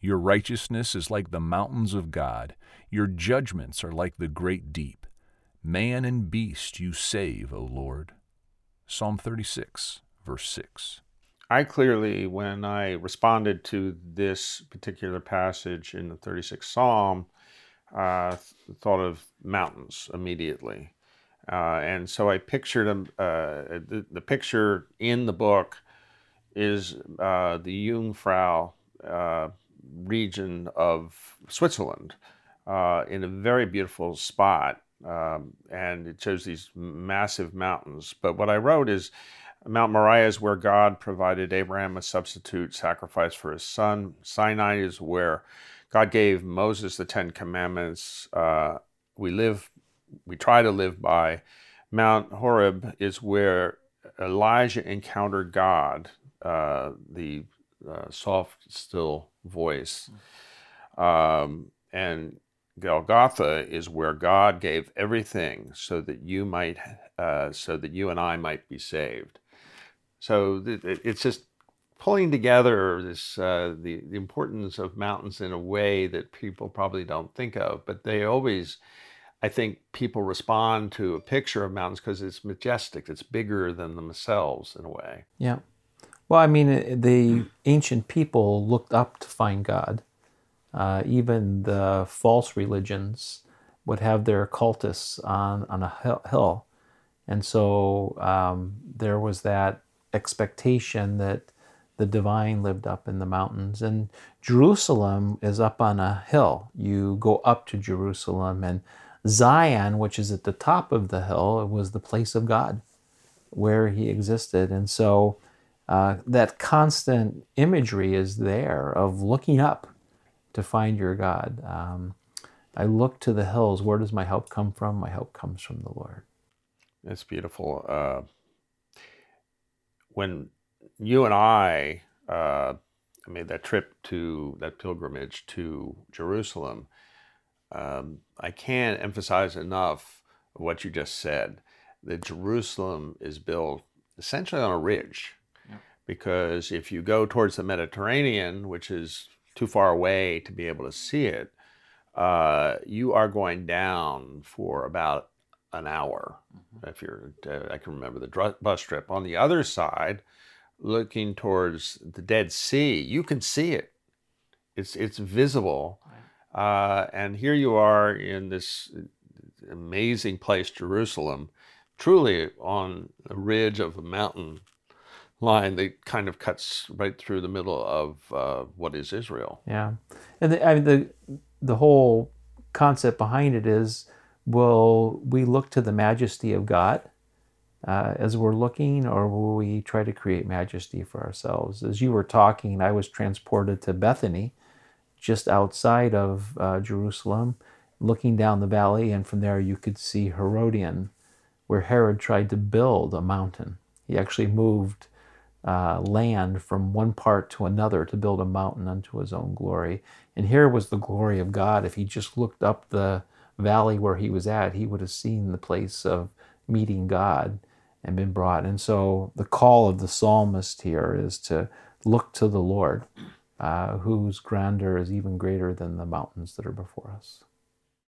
Your righteousness is like the mountains of God, your judgments are like the great deep. Man and beast you save, O Lord. Psalm 36, verse 6. I clearly, when I responded to this particular passage in the 36th Psalm, uh, thought of mountains immediately. Uh, and so I pictured uh, the, the, picture in the book is uh, the Jungfrau uh, region of Switzerland uh, in a very beautiful spot. Um, and it shows these massive mountains. But what I wrote is Mount Moriah is where God provided Abraham a substitute sacrifice for his son. Sinai is where God gave Moses the Ten Commandments. Uh, we live, we try to live by. Mount Horeb is where Elijah encountered God, uh, the uh, soft, still voice. Um, and Golgotha is where God gave everything so that you might, uh, so that you and I might be saved. So th- it's just pulling together this uh, the, the importance of mountains in a way that people probably don't think of, but they always. I think people respond to a picture of mountains because it's majestic. It's bigger than themselves in a way. Yeah. Well, I mean, the ancient people looked up to find God. Uh, even the false religions would have their cultists on, on a hill. And so um, there was that expectation that the divine lived up in the mountains. And Jerusalem is up on a hill. You go up to Jerusalem, and Zion, which is at the top of the hill, was the place of God where he existed. And so uh, that constant imagery is there of looking up to find your God. Um, I look to the hills. Where does my help come from? My help comes from the Lord. It's beautiful. Uh, when you and I uh, made that trip to that pilgrimage to Jerusalem, um, I can't emphasize enough what you just said. That Jerusalem is built essentially on a ridge. Because if you go towards the Mediterranean, which is too far away to be able to see it, uh, you are going down for about an hour. Mm-hmm. If you're, uh, I can remember the bus trip. On the other side, looking towards the Dead Sea, you can see it. It's it's visible, right. uh, and here you are in this amazing place, Jerusalem, truly on the ridge of a mountain line that kind of cuts right through the middle of uh, what is Israel. Yeah, and the, I mean the the whole concept behind it is, will we look to the majesty of God? uh, as we're looking, or will we try to create majesty for ourselves? As you were talking, I was transported to Bethany, just outside of uh, Jerusalem, looking down the valley, and from there you could see Herodion, where Herod tried to build a mountain. He actually moved uh, land from one part to another to build a mountain unto his own glory. And here was the glory of God. If he just looked up the valley where he was at, he would have seen the place of meeting God and been brought. And so the call of the psalmist here is to look to the Lord, uh, whose grandeur is even greater than the mountains that are before us.